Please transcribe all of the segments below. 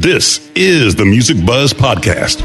This is the Music Buzz Podcast.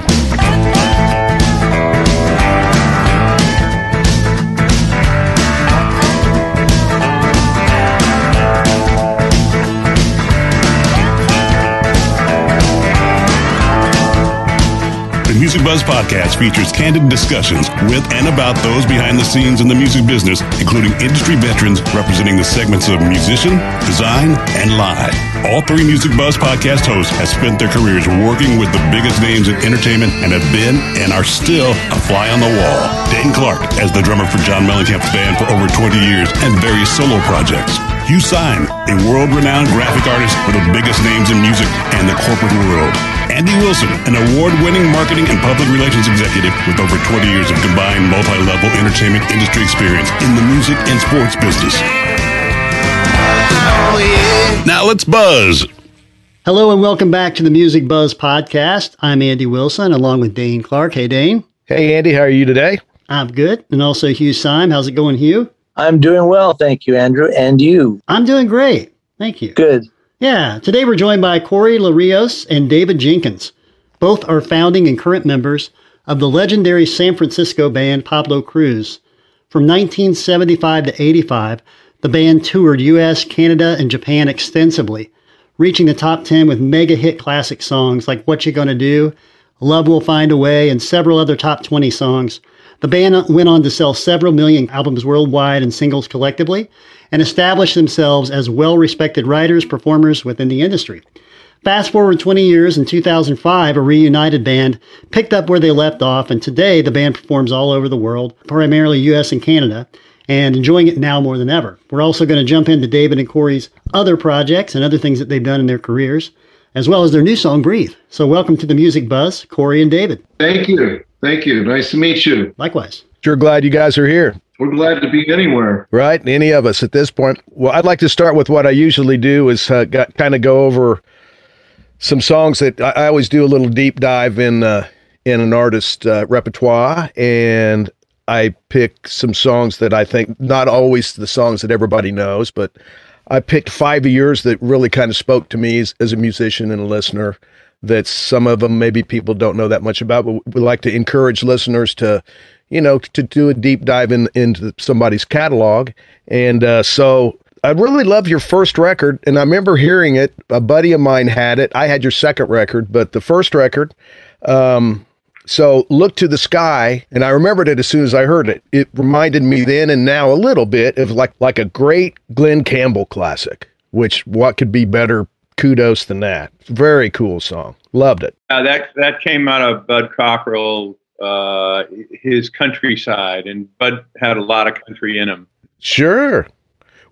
The Music Buzz Podcast features candid discussions with and about those behind the scenes in the music business, including industry veterans representing the segments of musician, design, and live. All three Music Buzz podcast hosts have spent their careers working with the biggest names in entertainment and have been and are still a fly on the wall. Dane Clark as the drummer for John Mellencamp's band for over 20 years and various solo projects. Hugh Syme, a world-renowned graphic artist for the biggest names in music and the corporate world. Andy Wilson, an award-winning marketing and public relations executive with over 20 years of combined multi-level entertainment industry experience in the music and sports business. Now let's buzz. Hello and welcome back to the Music Buzz podcast. I'm Andy Wilson along with Dane Clark. Hey, Dane. Hey, Andy. How are you today? I'm good. And also Hugh Syme. How's it going, Hugh? I'm doing well. Thank you, Andrew. And you? I'm doing great. Thank you. Good. Yeah. Today we're joined by Corey Lerios and David Jenkins. Both are founding and current members of the legendary San Francisco band Pablo Cruise. From 1975 to 85, the band toured US, Canada, and Japan extensively, reaching the top 10 with mega hit classic songs like What You Gonna Do, Love Will Find a Way, and several other top 20 songs. The band went on to sell several million albums worldwide and singles collectively, and established themselves as well respected writers, performers within the industry. Fast forward 20 years, in 2005, a reunited band picked up where they left off, and today the band performs all over the world, primarily US and Canada, and enjoying it now more than ever. We're also going to jump into David and Corey's other projects and other things that they've done in their careers, as well as their new song, Breathe. So, welcome to the Music Buzz, Corey and David. Thank you. Thank you. Nice to meet you. Likewise. Sure glad you guys are here. We're glad to be anywhere. Right? Any of us at this point. Well, I'd like to start with what I usually do is uh, kind of go over some songs that I, I, always do a little deep dive in uh, in an artist uh, repertoire, and I pick some songs that I think not always the songs that everybody knows, but I picked five years that really kind of spoke to me as, as a musician and a listener. That some of them maybe people don't know that much about, but we like to encourage listeners to you know, to do a deep dive in, into somebody's catalog. And uh, so I really love your first record. And I remember hearing it. A buddy of mine had it. I had your second record, but the first record. Um, so look to the sky, and I remembered it as soon as I heard it. It reminded me then and now a little bit of like like a great Glen Campbell classic. Which what could be better kudos than that? Very cool song. Loved it. Uh, that that came out of Bud Cockrell uh, his countryside, and Bud had a lot of country in him. Sure,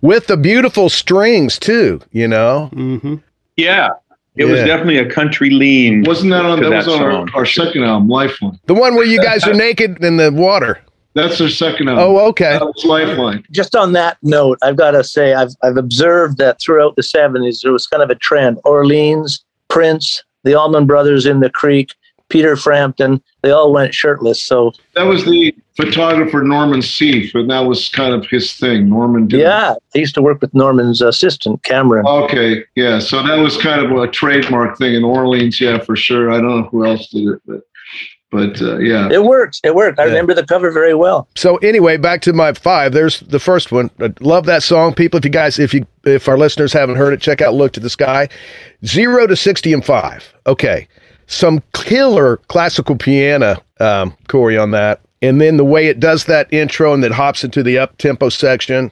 with the beautiful strings too. You know. Mm-hmm. Yeah, it yeah. was definitely a country lean. Wasn't that on that, that was on our, our, second album, Lifeline? The one where you guys are naked in the water. That's their second album. Oh, okay. That was Lifeline. Just on that note, I've got to say I've I've observed that throughout the '70s there was kind of a trend: Orleans, Prince, the Allman Brothers in the Creek, Peter Frampton. They all went shirtless. So that was the photographer Norman Seeff, and that was kind of his thing. Norman did. Yeah, I used to work with Norman's assistant, Cameron. Okay, yeah. So that was kind of a trademark thing in Orleans. Yeah, for sure. I don't know who else did it, but but uh, yeah, it works. It worked. I yeah. remember the cover very well. So anyway, back to my five. There's the first one. I love that song, people. If you guys, if you, if our listeners haven't heard it, check out "Look to the Sky." Zero to sixty and five. Okay, some killer classical piano, um, Corey, on that, and then the way it does that intro and then hops into the up tempo section.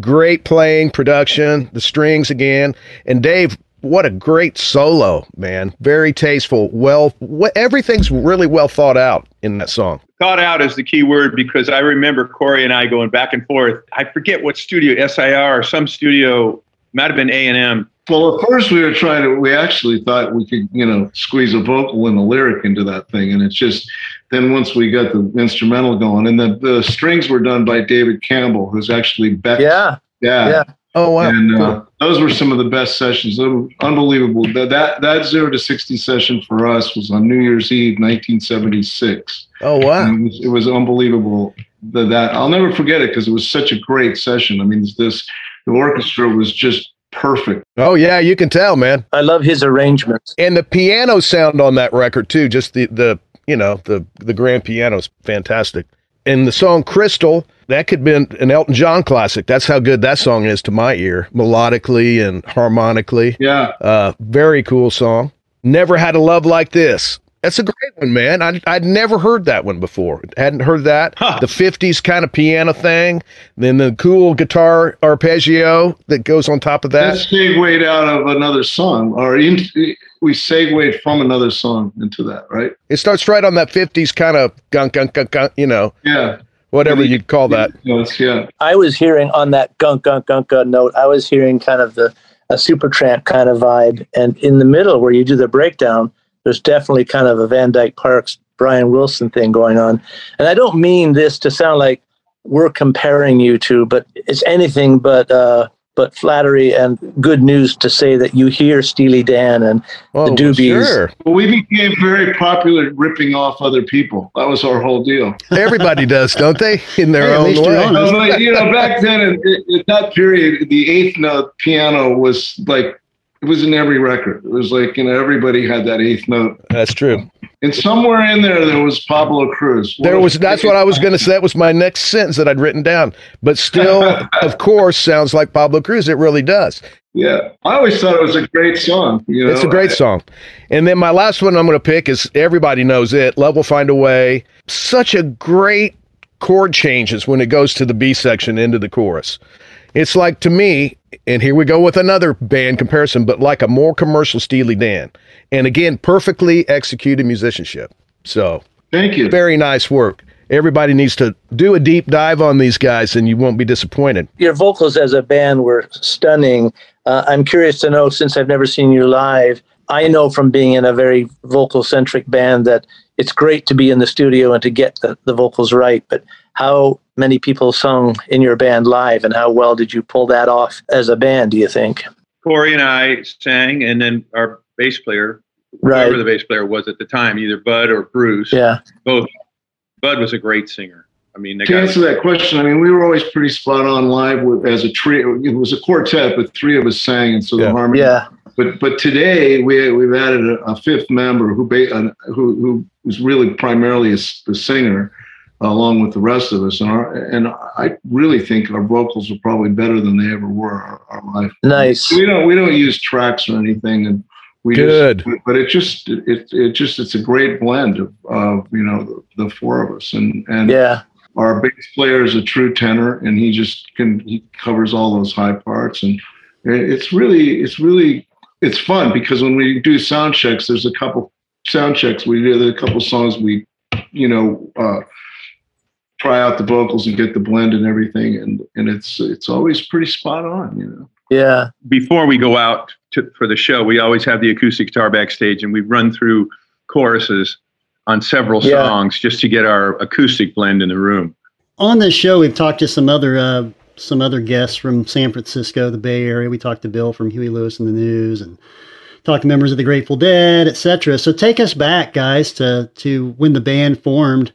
Great playing, production, the strings again, and Dave what a great solo, man. Very tasteful. Well, everything's really well thought out in that song. Thought out is the key word because I remember Corey and I going back and forth. I forget what studio, SIR, or some studio, might have been A&M. Well, at first we were trying to, we actually thought we could, you know, squeeze a vocal and a lyric into that thing. And it's just, then once we got the instrumental going, and the, the strings were done by David Campbell, who's actually Beck. Yeah. Yeah. Yeah. Oh wow! And uh, those were some of the best sessions. Unbelievable. That, that that zero to sixty session for us was on New Year's Eve, nineteen seventy six. Oh wow! It was, it was, unbelievable. That, that I'll never forget it because it was such a great session. I mean, this the orchestra was just perfect. Oh yeah, you can tell, man. I love his arrangements and the piano sound on that record too. Just the the you know the the grand piano is fantastic. And the song Crystal that could be an Elton John classic. That's how good that song is to my ear, melodically and harmonically. Yeah. Uh, very cool song. Never had a love like this. That's a great one, man. I, I'd never heard that one before. Hadn't heard that. Huh. The 50s kind of piano thing. Then the cool guitar arpeggio that goes on top of that. That segued out of another song, or in, we segued from another song into that, right? It starts right on that 50s kind of gunk, gunk, gunk, gunk, you know. Yeah whatever you'd call that. yeah. I was hearing on that gunk gunk gunk gunk note. I was hearing kind of the a Supertramp kind of vibe, and in the middle where you do the breakdown, there's definitely kind of a Van Dyke Parks Brian Wilson thing going on. And I don't mean this to sound like we're comparing you two, but it's anything but uh, but flattery and good news to say that you hear Steely Dan and the Doobies. Well, sure. well, we became very popular ripping off other people. That was our whole deal. Everybody does, don't they? In their hey, own way. No, but, you know, back then, in, in that period, the eighth note piano was like it was in every record. It was like you know everybody had that eighth note. That's true. And somewhere in there, there was Pablo Cruise. What there was. That's what I was going to say. That was my next sentence that I'd written down. But still, of course, sounds like Pablo Cruise. It really does. Yeah, I always thought it was a great song. You know? It's a great song. And then my last one I'm going to pick is everybody knows it. Love will find a way. Such a great chord changes when it goes to the B section into the chorus. It's like to me, and here we go with another band comparison, but like a more commercial Steely Dan. And again, perfectly executed musicianship. So thank you. Very nice work. Everybody needs to do a deep dive on these guys, and you won't be disappointed. Your vocals as a band were stunning. Uh, I'm curious to know, since I've never seen you live, I know from being in a very vocal centric band that it's great to be in the studio and to get the, the vocals right. But how many people sung in your band live, and how well did you pull that off as a band? Do you think? Corey and I sang, and then our bass player, right. whoever the bass player was at the time, either Bud or Bruce. Yeah, both. Bud was a great singer. I mean, to answer that question, I mean, we were always pretty spot on live with, as a trio. It was a quartet, but three of us sang, and so yeah. the harmony. Yeah. But but today we we've added a, a fifth member who ba- who who was really primarily a, a singer, along with the rest of us. And our, and I really think our vocals are probably better than they ever were our, our life. Nice. We don't we don't use tracks or anything, and we good. Just, but it just it it just it's a great blend of, of you know the, the four of us and and yeah. Our bass player is a true tenor, and he just can he covers all those high parts, and it's really it's really it's fun because when we do sound checks, there's a couple sound checks we do. a couple songs we, you know, uh, try out the vocals and get the blend and everything, and and it's it's always pretty spot on, you know. Yeah. Before we go out to, for the show, we always have the acoustic guitar backstage, and we run through choruses on several yeah. songs just to get our acoustic blend in the room. On this show, we've talked to some other uh, some other guests from San Francisco, the Bay Area. We talked to Bill from Huey Lewis and the News, and talked to members of the Grateful Dead, etc. So take us back, guys, to to when the band formed,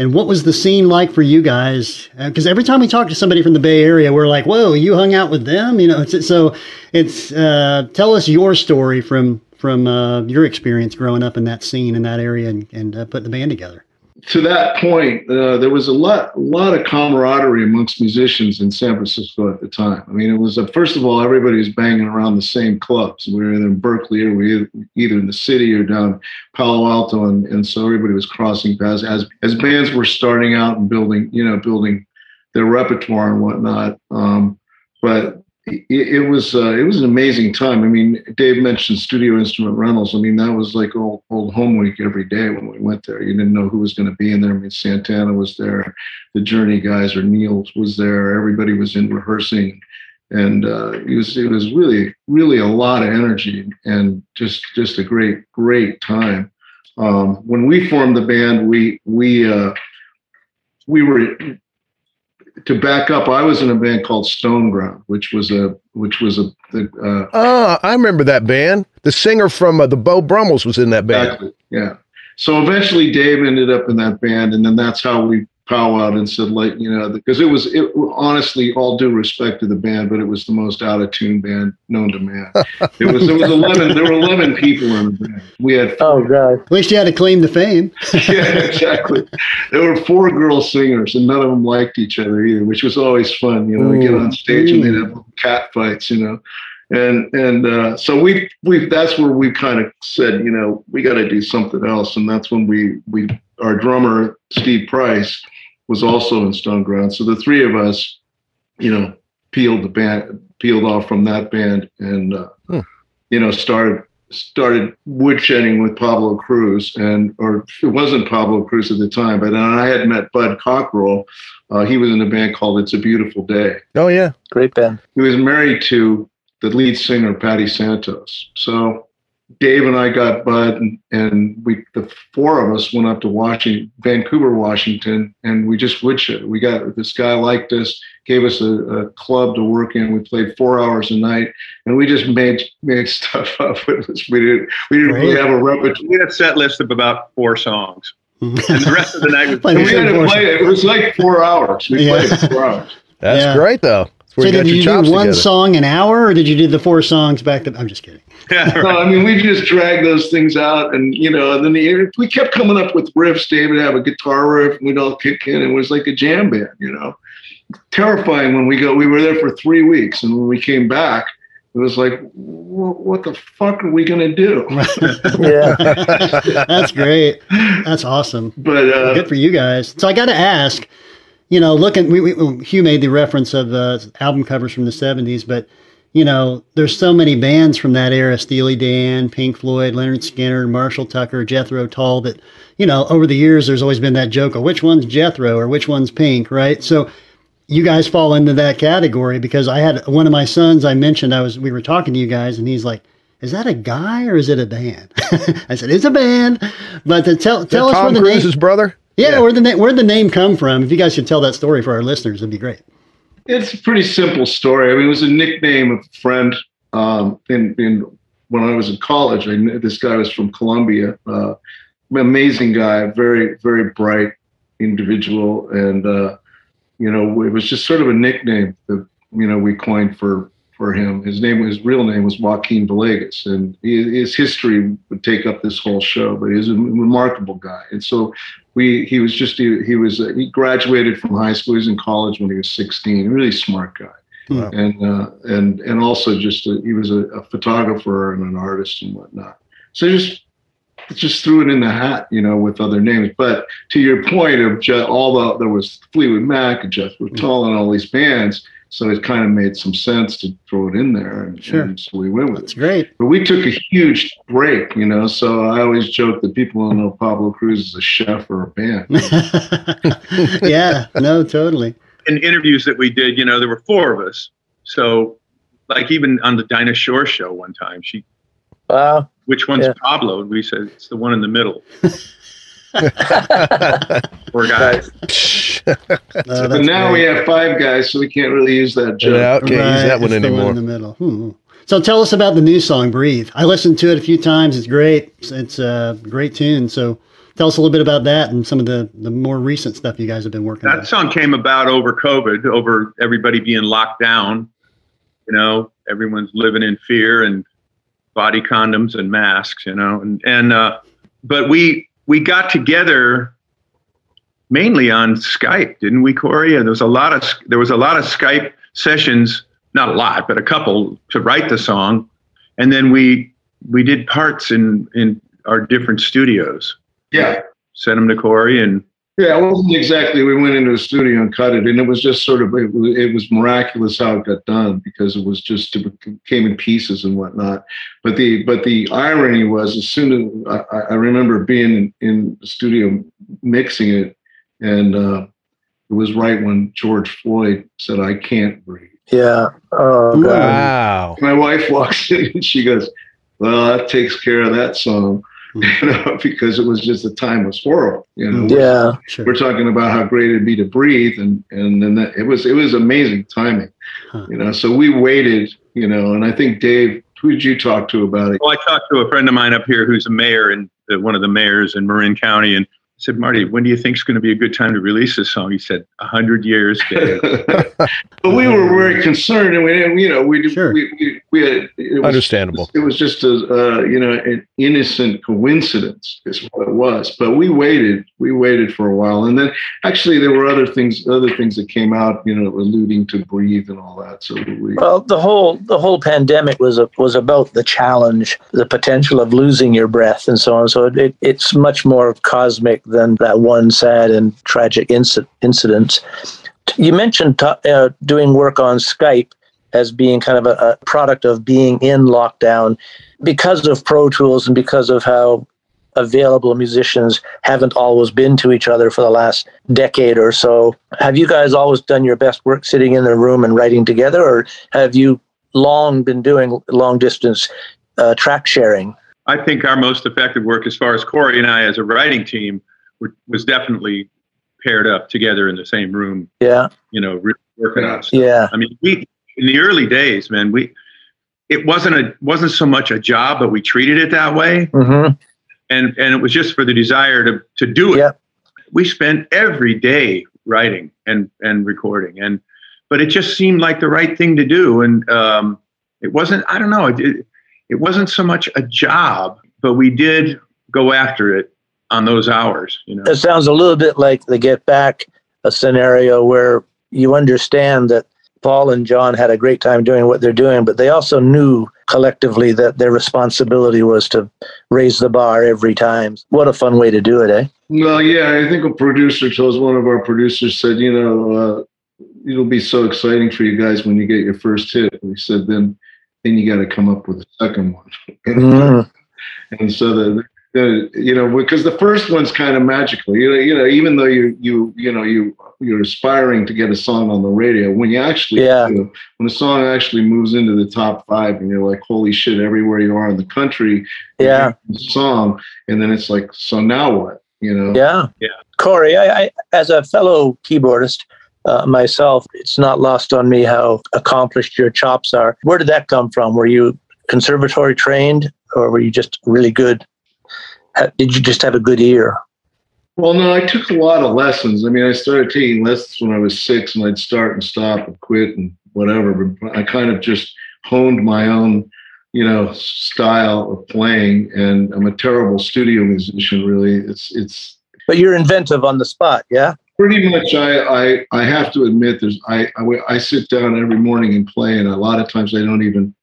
and what was the scene like for you guys? Because uh, every time we talk to somebody from the Bay Area, we're like, "Whoa, you hung out with them?" You know. It's, so it's uh, tell us your story from from uh, your experience growing up in that scene in that area and, and uh, putting the band together to that point, uh, there was a lot, a lot of camaraderie amongst musicians in San Francisco at the time. I mean, it was uh, first of all, everybody was banging around the same clubs. We were either in Berkeley or we were either in the city or down Palo Alto, and, and so everybody was crossing paths as as bands were starting out and building, you know, building their repertoire and whatnot. Um, but it, it was uh, it was an amazing time. I mean, Dave mentioned studio instrument rentals. I mean, that was like old, old home week every day when we went there. You didn't know who was going to be in there. I mean, Santana was there, the Journey guys or Neil was there. Everybody was in rehearsing, and uh, it was it was really really a lot of energy and just just a great great time. Um, when we formed the band, we we uh, we were to back up, I was in a band called Stoneground, which was a which was a. Uh, oh, I remember that band. The singer from uh, the Beau Brummels was in that band. Exactly. Yeah. So eventually, Dave ended up in that band, and then that's how we powwowed and said, like, you know, because it was it, honestly all due respect to the band, but it was the most out of tune band known to man. It was there was eleven there were eleven people in the band. We had oh god, at least you had to claim the fame. yeah, exactly. There were four girl singers, and none of them liked each other either, which was always fun. You know, we get on stage and they'd have cat fights. You know. And and uh, so we we that's where we kind of said you know we got to do something else and that's when we we our drummer Steve Price was also in Stone Stoneground. So the three of us, you know, peeled the band, peeled off from that band, and uh, hmm. you know, started started woodshedding with Pablo Cruise, and or it wasn't Pablo Cruise at the time, but I had met Bud Cockrell. Uh, he was in a band called It's a Beautiful Day. Oh yeah, great band. He was married to the lead singer Patty Santos. So Dave and I got Bud, and, and, we the four of us went up to Washington, Vancouver, Washington, and we just woodshed. We got this guy liked us, gave us a, a, club to work in. We played four hours a night, and we just made made stuff up. It was, we didn't we didn't really have a repertoire. We had a set list of about four songs, mm-hmm. and the rest of the night was. we had to play it. It was like four hours. We yeah. played four hours. That's yeah. great, though. So did you do one together. song an hour, or did you do the four songs back to? I'm just kidding. Yeah, no, I mean we just dragged those things out, and you know, and then the, we kept coming up with riffs. David have a guitar riff, and we'd all kick in. It was like a jam band, you know. Terrifying when we go. We were there for three weeks, and when we came back, it was like, what the fuck are we gonna do? yeah, that's great. That's awesome. But uh, good for you guys. So I got to ask you know, looking, we, we, Hugh made the reference of the album covers from the 70s, but, you know, there's so many bands from that era Steely Dan, Pink Floyd, Lynyrd Skynyrd, Marshall Tucker, Jethro Tull that, you know, over the years, there's always been that joke of which one's Jethro or which one's Pink, right? So you guys fall into that category because I had one of my sons, I mentioned, I was, we were talking to you guys, and he's like, is that a guy or is it a band? I said, it's a band. But to tell, tell us Tom where the Cruise's name, brother? Yeah, yeah. where the where the name come from? If you guys could tell that story for our listeners, it'd be great. It's a pretty simple story. I mean, it was a nickname of a friend. Um, in, in when I was in college, I knew this guy was from Colombia. Uh, amazing guy, very very bright individual, and uh, you know, it was just sort of a nickname that you know we coined for for him. His name, his real name was Joaquin Villegas, and his history would take up this whole show. But he's a remarkable guy, and so we he was just he, he was uh, he graduated from high school. He was in college when he was 16. A really smart guy. Wow. And uh, and and also just a, he was a, a, photographer and an artist and whatnot. So just just threw it in the hat, you know, with other names. But to your point of just all the there was Fleetwood Mac and Jeff Tull and all these bands so it kind of made some sense to throw it in there. And, sure. and so we went with it. That's it. great. But we took a huge break, you know. So I always joke that people don't know Pablo Cruise is a chef or a band. yeah, no, totally. In interviews that we did, you know, there were four of us. So, like even on the Dinah Shore show one time, she, wow, which one's yeah. Pablo? And we said it's the one in the middle. Poor guys. no, now great. we have five guys, so we can't really use that joke. Yeah, okay, right, use that one anymore. One in the middle. Hmm. So tell us about the new song, Breathe. I listened to it a few times. It's great. It's, it's a great tune. So tell us a little bit about that and some of the, the more recent stuff you guys have been working on. that on. song came about over COVID, over everybody being locked down. You know, everyone's living in fear and body condoms and masks, you know, and, and, uh, but we, we got together mainly on Skype, didn't we, Corey? And there was a lot of, there was a lot of Skype sessions not a lot, but a couple to write the song, and then we we did parts in in our different studios. Yeah, sent them to Corey, and yeah, it wasn't exactly. We went into a studio and cut it, and it was just sort of it was, it was miraculous how it got done because it was just it came in pieces and whatnot. But the but the irony was, as soon as I, I remember being in, in the studio mixing it, and uh, it was right when George Floyd said, "I can't breathe." Yeah. Oh, wow. My wife walks in and she goes, "Well, that takes care of that song." You know, because it was just the time was horrible. You know, mm-hmm. yeah. We're, we're talking about how great it'd be to breathe, and and then that, it was it was amazing timing. Huh. You know, so we waited. You know, and I think Dave, who did you talk to about it? Well, I talked to a friend of mine up here who's a mayor and uh, one of the mayors in Marin County, and I said, Marty, when do you think is going to be a good time to release this song? He said, a hundred years, but we were very concerned, and we, you know, we, sure. we, we, we had it was, understandable. It was just a, uh, you know, an innocent coincidence is what it was. But we waited, we waited for a while, and then actually there were other things, other things that came out, you know, alluding to breathe and all that. So we, well, the whole the whole pandemic was a, was about the challenge, the potential of losing your breath, and so on. So it, it, it's much more cosmic than that one sad and tragic inc- incident. You mentioned t- uh, doing work on Skype as being kind of a, a, product of being in lockdown because of Pro Tools and because of how available musicians haven't always been to each other for the last decade or so. Have you guys always done your best work sitting in the room and writing together, or have you long been doing long distance uh, track sharing? I think our most effective work, as far as Corey and I as a writing team, was definitely paired up together in the same room. Yeah. You know, working on stuff. Yeah. I mean, we in the early days, man, we it wasn't a wasn't so much a job, but we treated it that way. Mm-hmm. And and it was just for the desire to to do it. Yeah. We spent every day writing and and recording, and but it just seemed like the right thing to do. And um, it wasn't. I don't know. It, it wasn't so much a job, but we did go after it on those hours. You know, it sounds a little bit like the Get Back, a scenario where you understand that Paul and John had a great time doing what they're doing, but they also knew collectively that their responsibility was to raise the bar every time. What a fun way to do it, eh? Well, yeah, I think a producer told one of our producers said, you know, uh, it'll be so exciting for you guys when you get your first hit. And he said, then then you got to come up with a second one. Mm. and so the, the you know because the first one's kind of magical. You know you know even though you you you know you you're aspiring to get a song on the radio when you actually yeah. you know, when a song actually moves into the top five and you're like holy shit everywhere you are in the country yeah. song and then it's like so now what? You know? Yeah. Yeah. Corey i, I as a fellow keyboardist uh, myself it's not lost on me how accomplished your chops are. Where did that come from? Were you conservatory trained or were you just really good Uh, did you just have a good ear? Well, no, I took a lot of lessons. I mean, I started taking lessons when I was six, and I'd start and stop and quit and whatever. But I kind of just honed my own, you know, style of playing. And I'm a terrible studio musician, really. It's it's. But you're inventive on the spot, yeah. Pretty much, I I, I have to admit, there's I, I I sit down every morning and play, and a lot of times I don't even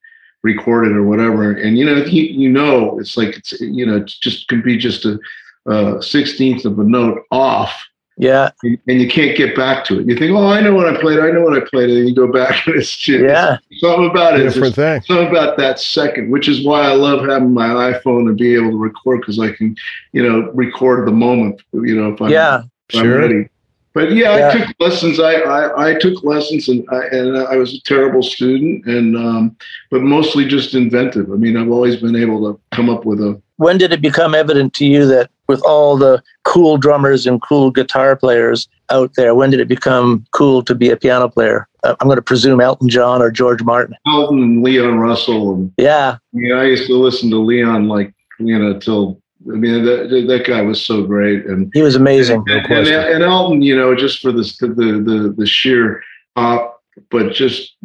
record it or whatever. And you know, you, you know, it's like it's you know, it just can be just a sixteenth of a note off. Yeah. And, and, you can't get back to it. You think, oh, I know what I played. I know what I played. And you go back and it's just yeah. something about it. Different thing. Something about that second, which is why I love having my iPhone and be able to record because I can, you know, record the moment. You know, if I'm, yeah. if I'm ready. But yeah, yeah, I took lessons. I, I, I, took lessons, and I, and I was a terrible student, and um, but mostly just inventive. I mean, I've always been able to come up with a when did it become evident to you that with all the cool drummers and cool guitar players out there, when did it become cool to be a piano player? Uh, I'm going to presume Elton John or George Martin. Elton and Leon Russell. And, yeah. Yeah, I used to listen to Leon like, you know, till I mean, that, that guy was so great, and he was amazing. And, and, and, Elton, you know, just for this, the the the sheer pop, but just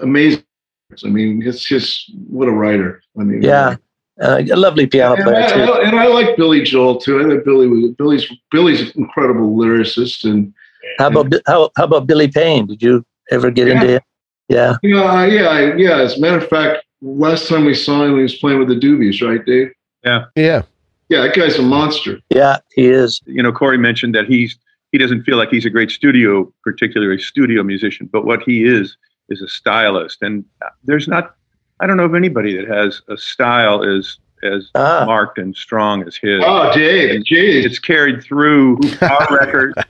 amazing. I mean, it's just what a writer. I mean, yeah, uh, a lovely piano and player I, too. And I like Billy Joel too. I think Billy was Billy's Billy's incredible lyricist. And how about how how about Billy Payne? Did you ever get yeah. into him? Yeah. Yeah, yeah, yeah. As a matter of fact, last time we saw him, he was playing with the Doobies, right, Dave? Yeah. Yeah. Yeah, that guy's a monster. Yeah, he is. You know, Corey mentioned that he's he doesn't feel like he's a great studio, particularly studio musician, but what he is is a stylist. And there's not I don't know of anybody that has a style as as ah. marked and strong as his. Oh, Dave, Dave. It's carried through our record.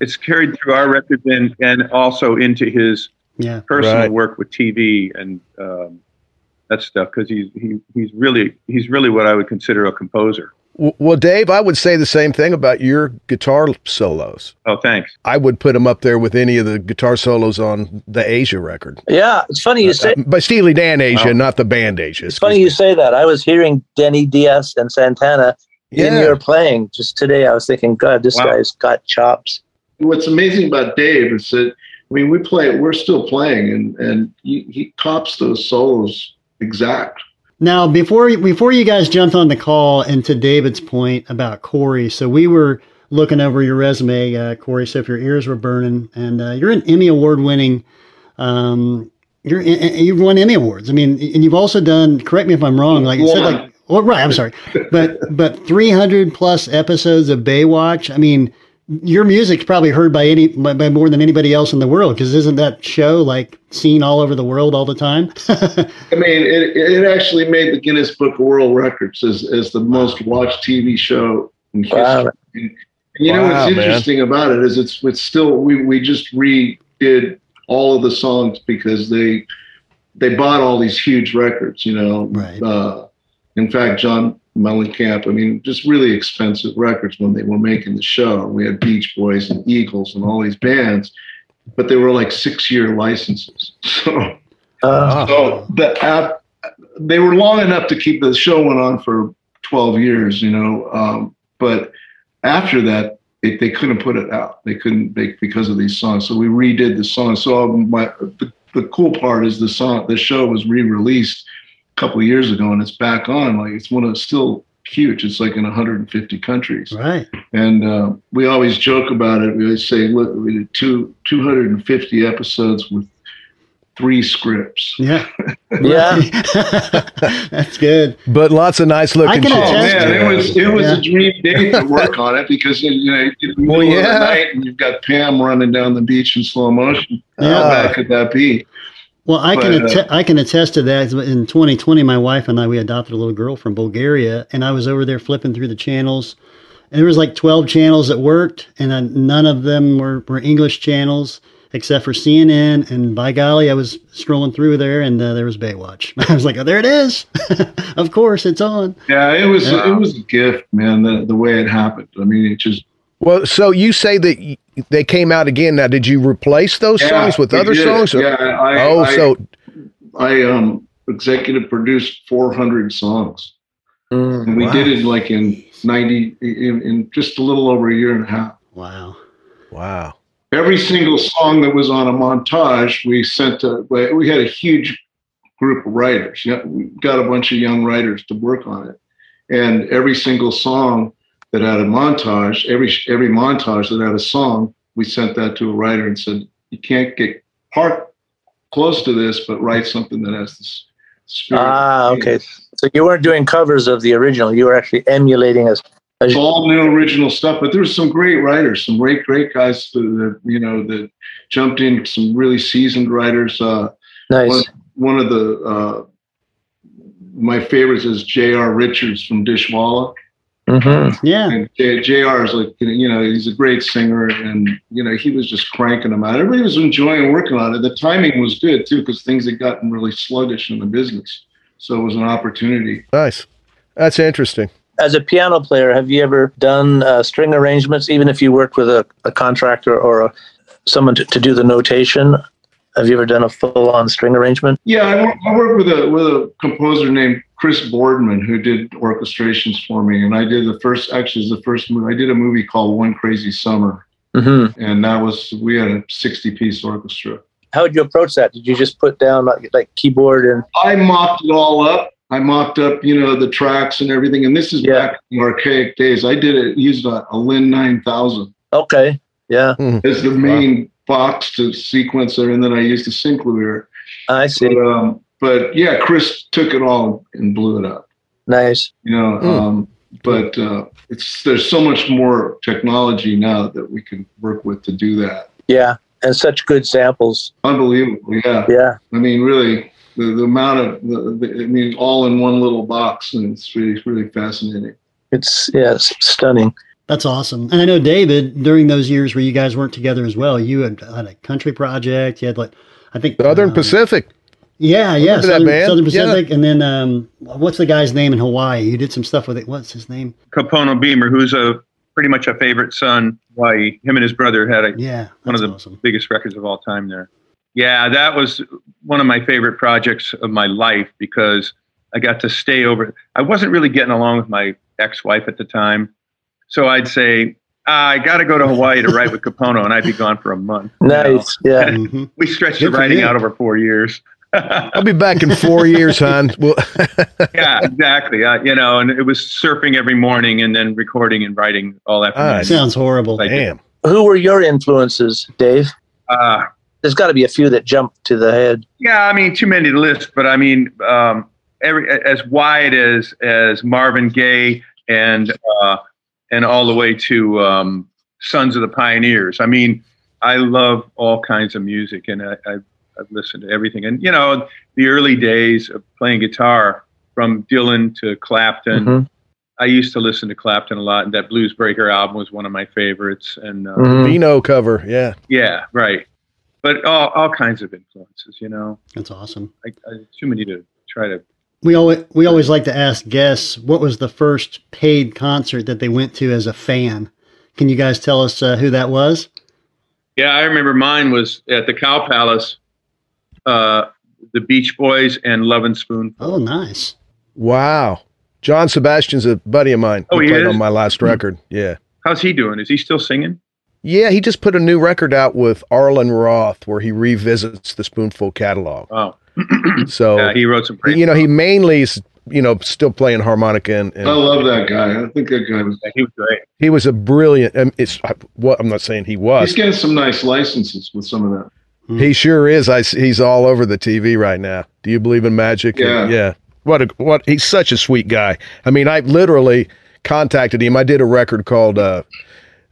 It's carried through our records and and also into his yeah, personal right. work with TV and um, that stuff because he's he, he's really he's really what I would consider a composer. Well, Dave, I would say the same thing about your guitar solos. Oh, thanks. I would put them up there with any of the guitar solos on the Aja record. Yeah, it's funny you uh, say. Uh, by Steely Dan Aja, oh. not the band Asia. It's funny me. you say that. I was hearing Denny Dias and Santana yeah. in your playing just today. I was thinking, God, this wow. guy's got chops. What's amazing about Dave is that I mean, we play. We're still playing, and and he, he cops those solos exact. Now, before before you guys jumped on the call, and to David's point about Corey, so we were looking over your resume, uh, Corey. So if your ears were burning, and uh, you're an Emmy award winning, um, you're you've won Emmy awards. I mean, and you've also done. Correct me if I'm wrong. Like you said, like well, right. I'm sorry, but but 300 plus episodes of Baywatch. I mean, your music's probably heard by any by, by more than anybody else in the world because isn't that show like seen all over the world all the time? I mean, it, it actually made the Guinness Book of World Records as, as the most watched TV show in history. Wow. And, you know what's interesting man. about it is it's it's still we we just redid all of the songs because they they bought all these huge records. You know, right. Uh, in fact, John Mellencamp. I mean, just really expensive records when they were making the show. We had Beach Boys and Eagles and all these bands, but they were like six year licenses. So, uh, so the app, they were long enough to keep the show went on for 12 years, you know. Um, but after that, they, they couldn't put it out. They couldn't they, because of these songs. So we redid the song. So my the, the cool part is the song. The show was re-released couple of years ago and it's back on like it's one of still huge. It's like in 150 countries. Right. And uh, we always joke about it. We always say look we did two 250 episodes with three scripts. Yeah. Yeah. That's good. But lots of nice looking oh, man, it was it was yeah. a dream day to work on it because you know you well, yeah. night and you've got pam running down the beach in slow motion yeah. how bad could that be well, I can att- uh, I can attest to that. In 2020, my wife and I we adopted a little girl from Bulgaria, and I was over there flipping through the channels, and there was like 12 channels that worked, and uh, none of them were, were English channels except for CNN. And by golly, I was scrolling through there, and uh, there was Baywatch. I was like, oh, there it is. of course, it's on. Yeah, it was yeah. it was a gift, man. The the way it happened. I mean, it just well, so you say that they came out again. Now, did you replace those yeah, songs with other did. songs? Or? Yeah. I, oh, I, so I um executive produced 400 songs, mm, and we wow. did it like in 90 in, in just a little over a year and a half. Wow. Wow. Every single song that was on a montage, we sent to. We had a huge group of writers. Yeah, we got a bunch of young writers to work on it, and every single song that had a montage, every every montage that had a song, we sent that to a writer and said, you can't get part close to this, but write something that has this spirit. Ah, okay. So you weren't doing covers of the original; you were actually emulating a. It's all new original stuff, but there's some great writers, some great, great guys that you know that jumped in. Some really seasoned writers. Uh, nice. One, one of the uh, my favorites is J.R. Richards from Dishwalla. Mm-hmm. Yeah. And J- JR is like, you know, he's a great singer and, you know, he was just cranking them out. Everybody was enjoying working on it. The timing was good too, because things had gotten really sluggish in the business. So it was an opportunity. Nice. That's interesting. As a piano player, have you ever done uh, string arrangements, even if you worked with a, a contractor or a, someone to, to do the notation? Have you ever done a full-on string arrangement? Yeah, I, wor- I worked with a with a composer named Chris Boardman who did orchestrations for me, and I did the first. Actually, the first movie. I did a movie called One Crazy Summer, Mm-hmm. and that was we had a sixty-piece orchestra. How would you approach that? Did you just put down like, like keyboard and I mocked it all up. I mocked up, you know, the tracks and everything. And this is Yeah. back in archaic days. I did it used a, a Linn 9000 okay, yeah, as the main box to sequence it, and then I used a synclavier. I see. But, um, but yeah, Chris took it all and blew it up. Nice. You know, Mm. um, but uh, it's there's so much more technology now that we can work with to do that. Yeah, and such good samples. Unbelievable, yeah. Yeah, I mean, really, the, the amount of, the, the, I mean, all in one little box, and it's really, really fascinating. it's yeah, it's stunning. That's awesome. And I know David, during those years where you guys weren't together as well, you had, had a country project. You had like, I think Southern um, Pacific. Yeah, yeah, Remember that Southern, band? Southern Yeah. Pacific, and then um, what's the guy's name in Hawaii? You did some stuff with it. What's his name? Kapono Beamer, who's a pretty much a favorite son. Why him and his brother had a, Yeah, one of the awesome. biggest records of all time there. Yeah, that was one of my favorite projects of my life because I got to stay over. I wasn't really getting along with my ex-wife at the time, so I'd say "Ah, I got to go to Hawaii to write with Kapono, and I'd be gone for a month. you know. Nice. Yeah. Mhm. We stretched Good the writing out over four years. I'll be back in four years, hon. Well, yeah, exactly. Uh, you know, and it was surfing every morning and then recording and writing all afternoon. Nice. Sounds horrible. Like- damn. Who were your influences, Dave? Uh, There's got to be a few that jump to the head. Yeah, I mean, too many to list, but I mean, um, every as wide as as Marvin Gaye and uh, and all the way to um, Sons of the Pioneers. I mean, I love all kinds of music, and I, I've, I've listened to everything. And you know, the early days of playing guitar, from Dylan to Clapton. Mhm. I used to listen to Clapton a lot, and that Blues Breaker album was one of my favorites. And uh, Mhm. Beano cover. Yeah. yeah, right. But all, all kinds of influences, you know. That's awesome. I, I, too many to try to We always we always like to ask guests what was the first paid concert that they went to as a fan. Can you guys tell us uh, who that was? Yeah, I remember mine was at the Cow Palace, uh, the Beach Boys and Love and Spoon. Oh, nice. Wow. John Sebastian's a buddy of mine. Oh, he played is? on my last record. Yeah. How's he doing? Is he still singing? Yeah, he just put a new record out with Arlen Roth where he revisits the Spoonful catalog. Oh, So, yeah, he wrote some you know, he mainly is, you know, still playing harmonica and, and I love that guy. I think that guy was. he was great. he was a brilliant um, it's what I'm not saying he was. He's getting some nice licenses with some of that. He sure is. I, he's all over the TV right now. Do you believe in magic? Yeah. yeah. What a what he's such a sweet guy. I mean, I literally contacted him. I did a record called uh,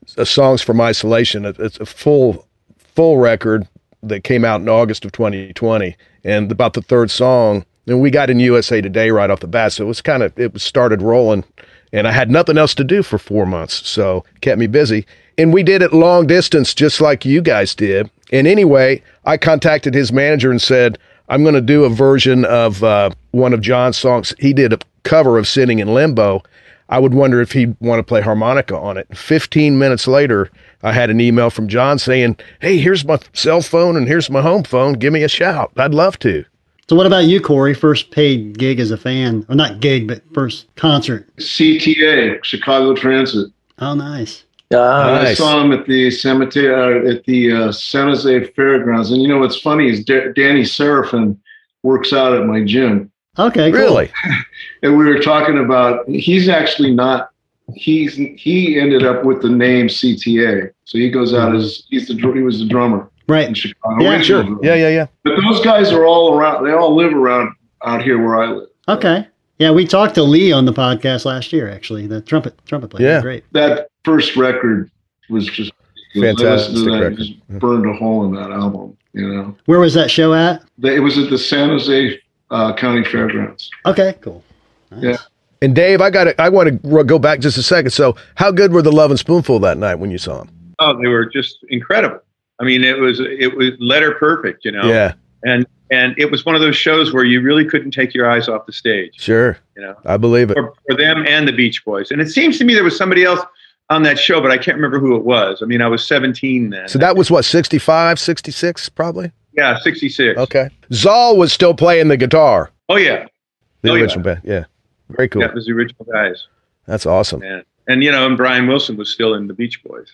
Songs from Isolation. It's a full full record that came out in August of 2020, and about the third song, and we got in USA Today right off the bat. So it was kind of it was started rolling, and I had nothing else to do for four months, so kept me busy. And we did it long distance, just like you guys did. And anyway, I contacted his manager and said, I'm going to do a version of uh, one of John's songs. He did a cover of Sitting in Limbo. I would wonder if he'd want to play harmonica on it. 15 minutes later, I had an email from John saying, Hey, here's my cell phone and here's my home phone. Give me a shout. I'd love to. So, what about you, Corey? First paid gig as a fan, or not gig, but first concert? CTA, Chicago Transit. Oh, nice. Ah, I saw him at the cemetery uh, at the uh, San Jose Fairgrounds, and you know what's funny is Da- Danny Seraphine works out at my gym, Okay, cool. Really? and we were talking about he's actually not. He's he ended up with the name CTA, so he goes out as he's the he was the drummer right in Chicago. Yeah, Sure. drummer. Yeah, yeah, yeah. But those guys are all around. They all live around out here where I live. Okay. Yeah, we talked to Lee on the podcast last year. Actually, the trumpet trumpet player. Yeah. Great. That first record was just I listened to Fantastic that, record. just burned a hole in that album. You know, Where was that show at? It was at the San Jose uh, County Fairgrounds. Okay, cool. Nice. Yeah. And Dave, I got to I want to go back just a second. So, how good were the Lovin' Spoonful that night when you saw them? Oh, they were just incredible. I mean, it was it was letter perfect, you know. Yeah. and and it was one of those shows where you really couldn't take your eyes off the stage. Sure. You know, I believe it. for, for them and the Beach Boys. And it seems to me there was somebody else on that show, but I can't remember who it was. I mean, I was 17 then. So that was what, 65, 66, probably? yeah, 66. Okay. Zal was still playing the guitar. Oh yeah, The Oh, yeah. original band. Yeah. Very cool. that was the original guys. That's awesome. Man. And you know, and Brian Wilson was still in the Beach Boys.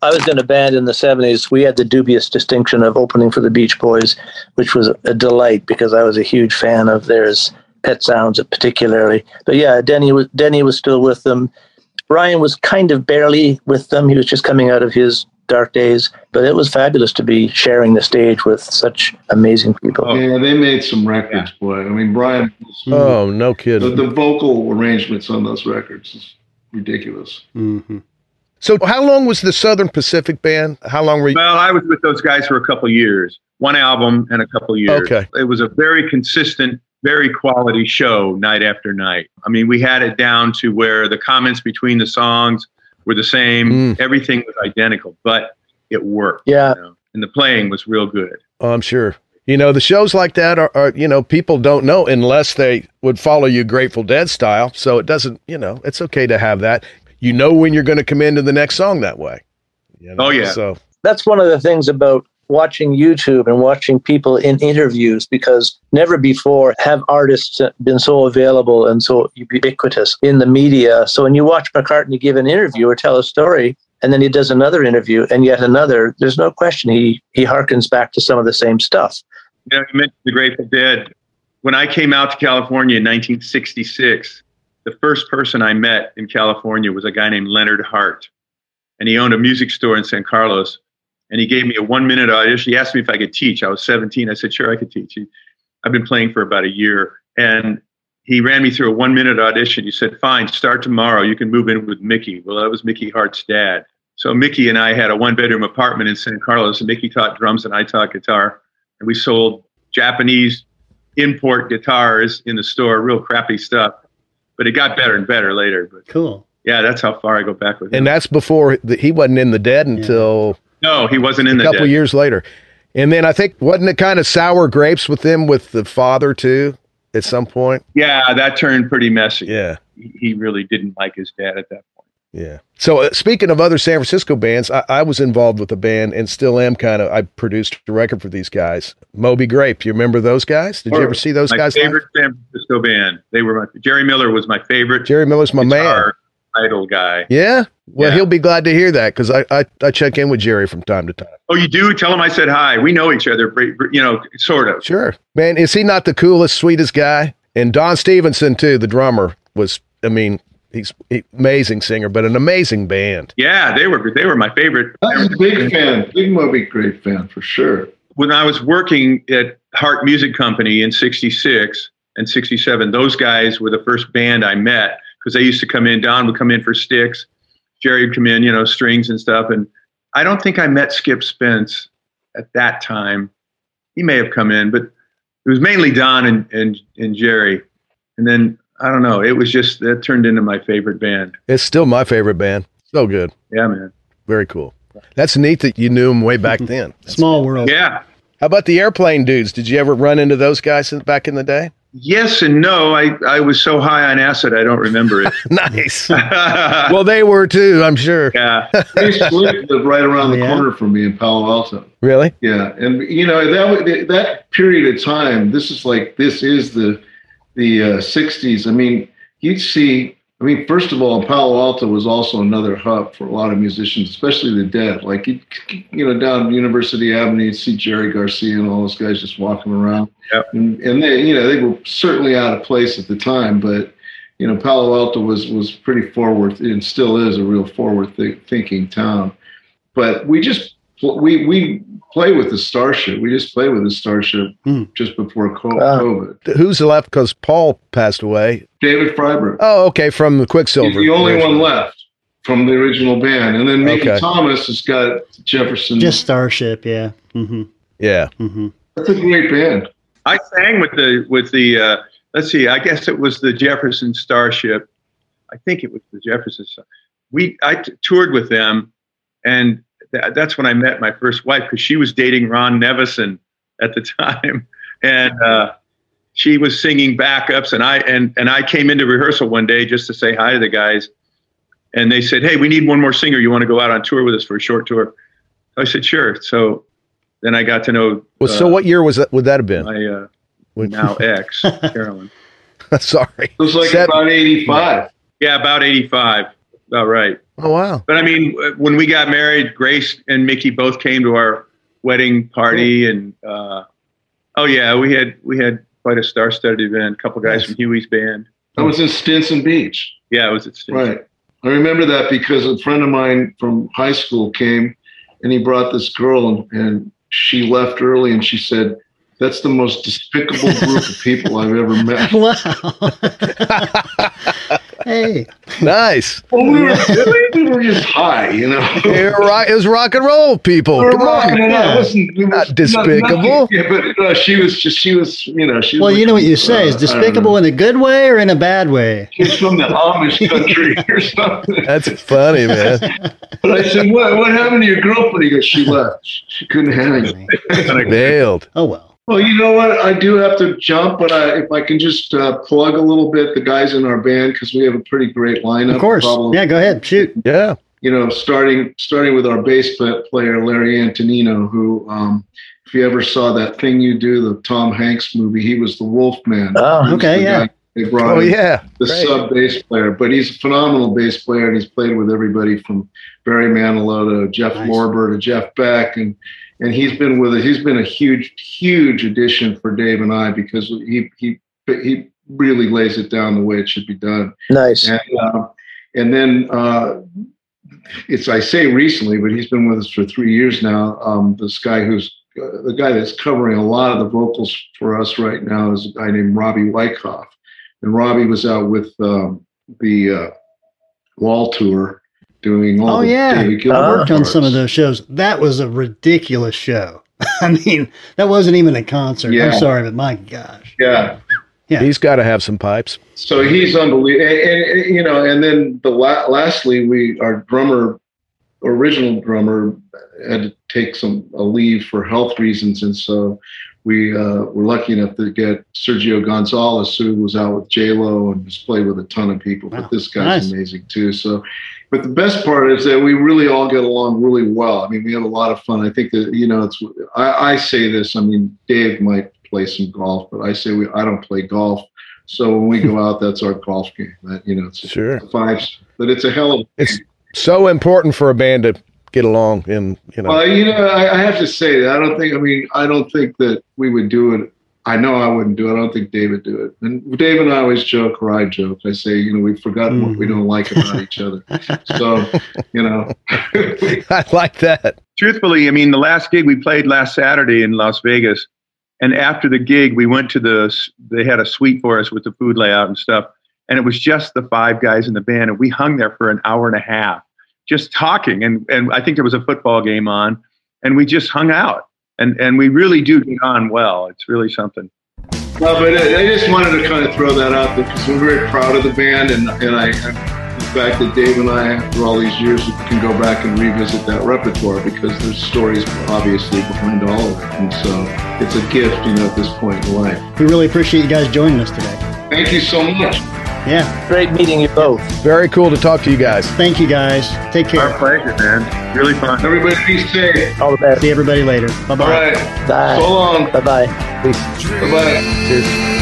I was in a band in the 70s. We had the dubious distinction of opening for the Beach Boys, which was a delight because I was a huge fan of theirs, Pet Sounds particularly. But yeah, Denny was Denny was still with them. Brian was kind of barely with them. He was just coming out of his dark days, but it was fabulous to be sharing the stage with such amazing people. Oh. Yeah, they made some records, boy. I mean, Brian, Oh, no kidding. the vocal arrangements on those records is ridiculous. hmm So how long was the Southern Pacific band? How long were you? Well, I was with those guys for a couple years, one album and a couple years. Okay. It was a very consistent, very quality show night after night. I mean, we had it down to where the comments between the songs were the same. Mm. Everything was identical, but it worked. Yeah. you know, and the playing was real good. Oh, I'm sure. You know, the shows like that are, are, you know, people don't know unless they would follow you Grateful Dead style. So it doesn't, you know, it's okay to have that. You know when you're going to come into the next song that way. You know? Oh, yeah. So that's one of the things about watching YouTube and watching people in interviews because never before have artists been so available and so ubiquitous in the media. So when you watch McCartney give an interview or tell a story, and then he does another interview and yet another, there's no question he he harkens back to some of the same stuff. You know, you mentioned the Grateful Dead. When I came out to California in 1966, the first person I met in California was a guy named Leonard Hart. And he owned a music store in San Carlos. And he gave me a one minute audition. He asked me if I could teach. I was 17. I said, sure, I could teach. He, I've been playing for about a year. And he ran me through a one minute audition. He said, fine, start tomorrow. You can move in with Mickey. Well, that was Mickey Hart's dad. So Mickey and I had a one bedroom apartment in San Carlos. And Mickey taught drums and I taught guitar. And we sold Japanese import guitars in the store, real crappy stuff. But it got better and better later. But Cool. yeah, that's how far I go back with him. and that's before the, he wasn't in the Dead until no, he wasn't in a the couple dead. years later. And then I think wasn't it kind of sour grapes with them with the father too at some point? Yeah, that turned pretty messy. Yeah. He really didn't like his dad at that point. Yeah. So uh, speaking of other San Francisco bands, I, I was involved with a band and still am kind of. I produced a record for these guys, Moby Grape. You remember those guys? Did you ever see those my guys? live? favorite San Francisco band. They were my Jerry Miller was my favorite Jerry Miller's my man. Guitar idol guy. Yeah. Well, Yeah. he'll be glad to hear that because I, I I check in with Jerry from time to time. Oh, you do? Tell him I said hi. We know each other, br- br- you know, sort of. Sure, man. Is he not the coolest, sweetest guy? And Don Stevenson too, the drummer, was. I mean, he's he, amazing singer, but an amazing band. Yeah, they were they were my favorite. I was a big fan, big Moby Grape fan for sure. when I was working at Hart Music Company in 66 and 67, those guys were the first band I met because they used to come in. Don would come in for sticks. Jerry would come in, you know, strings and stuff. And I don't think I met Skip Spence at that time. He may have come in, but it was mainly Don and, and, and Jerry. And then, I don't know, it was just, that turned into my favorite band. It's still my favorite band. So good, Yeah, man. very cool. That's neat that you knew him way back then. Small world. Yeah. How about the airplane dudes? Did you ever run into those guys back in the day? Yes and no. I, I was so high on acid, I don't remember it. Nice. well, they were too, I'm sure. yeah. Grace Slick lived right around the Yeah. corner from me in Palo Alto. Really? Yeah, and you know that that period of time. This is like this is the the uh, '60s. I mean, you'd see. I mean, first of all, Palo Alto was also another hub for a lot of musicians, especially the Dead. Like you, you know, down University Avenue, you'd see Jerry Garcia and all those guys just walking around. Yep. And, and they, you know, they were certainly out of place at the time, but you know, Palo Alto was was pretty forward and still is a real forward th- thinking town. But we just we we play with the Starship. We just play with the Starship Hmm. just before co- Wow. COVID. Who's left? Because Paul passed away. David Freiberg. Oh, okay, from the Quicksilver. He's the only one left from the original band, and then Mickey Okay. Thomas has got Jefferson. Just Starship, yeah. Mm-hmm. Yeah. Mm-hmm. that's a great band. I sang with the with the uh, let's see, I guess it was the Jefferson Starship. I think it was the Jefferson. Star- We I t- toured with them, and th- that's when I met my first wife because she was dating Ron Nevison at the time, and uh, she was singing backups, and I and and I came into rehearsal one day just to say hi to the guys, and they said, "Hey, we need one more singer. You want to go out on tour with us for a short tour?" I said, "Sure." So then I got to know. Well, so uh, what year was that? Would that have been? my uh, now ex Carolyn? Sorry. It was like Set- about 85. Yeah, about eighty-five. About right. Oh wow. But I mean, when we got married, Grace and Mickey both came to our wedding party, and uh, oh yeah, we had we had quite a star-studded event. A couple guys Nice. from Huey's band. I was in Stinson Beach. Yeah, it was at Stinson. Right. I remember that because a friend of mine from high school came and he brought this girl and, and she left early and she said, That's the most despicable group of people I've ever met. Wow. hey, Nice. Well, we were, we were just high, you know. You're right. It was rock and roll, people. We were Come rocking on. it out. It wasn't- it was Not despicable. nothing- yeah, but no, she was just, she was, you know, she was well, you know what you say is uh, I don't despicable in a good way or in a bad way. She's from the Amish country or something. That's funny, man. But I said, what, what happened to your girlfriend? He goes, she left. She couldn't hang it. Nailed. Oh well. Well, you know what? I do have to jump, but I, if I can just uh, plug a little bit the guys in our band because we have a pretty great lineup. Of course. Probably, Yeah, go ahead. Shoot. Yeah. You know, starting starting with our bass player Larry Antonino, who, um, if you ever saw that thing you do, the Tom Hanks movie, he was the Wolf Man. Oh, okay, the yeah. They brought Oh yeah. the Great. sub bass player, but he's a phenomenal bass player, and he's played with everybody from Barry Manilow to Jeff Nice. Lorber to Jeff Beck, and and he's been with us. He's been a huge, huge addition for Dave and I because he he he really lays it down the way it should be done. Nice. And uh, and then uh, it's I say recently, but he's been with us for three years now. Um, this guy who's uh, the guy that's covering a lot of the vocals for us right now is a guy named Robbie Wyckoff, and Robbie was out with um, the uh, Wall tour doing all Oh the yeah. David I worked on some of those shows. That was a ridiculous show. I mean, that wasn't even a concert. Yeah. I'm sorry, but my gosh. Yeah. He's got to have some pipes. So he's unbelievable, and, and, and, you know. And then the la- lastly, we our drummer, original drummer, had to take some a leave for health reasons, and so we uh, were lucky enough to get Sergio Gonzalez, who was out with J Lo and has played with a ton of people. Wow. But this guy's Nice. amazing too. So, but the best part is that we really all get along really well. I mean, we have a lot of fun. I think that you know, it's I, I say this. I mean, Dave might play some golf, but I say we I don't play golf. So when we go out, that's our golf game. That you know, it's Sure. a five, but it's a hell of. It's so important for a band to get along, and you know. Well, you know, I, I have to say that I don't think. I mean, I don't think that we would do it. I know I wouldn't do it. I don't think Dave would do it. And Dave and I always joke, or I joke. I say, you know, we've forgotten what we mm. don't like about each other. So, you know, I like that. truthfully, I mean, the last gig we played last Saturday in Las Vegas, and after the gig, we went to the. They had a suite for us with the food layout and stuff, and it was just the five guys in the band, and we hung there for an hour and a half, just talking, and and I think there was a football game on, and we just hung out, and and we really do get on well. It's really something. No, but I I just wanted to kind of throw that out there because we're very proud of the band, and and I, the fact that Dave and I, after all these years, can go back and revisit that repertoire because there's stories obviously behind all of it, and so it's a gift, you know, at this point in life. We really appreciate you guys joining us today. Thank you so much. Yeah. Great meeting you both. Very cool to talk to you guys. Thank you guys. Take care. Our care. pleasure, man. Really fun. Everybody be safe. All the best. See everybody later. Bye bye. right. Bye. So long. Bye bye. Bye bye. stealing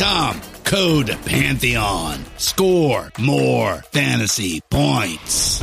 Code Pantheon. Score more fantasy points.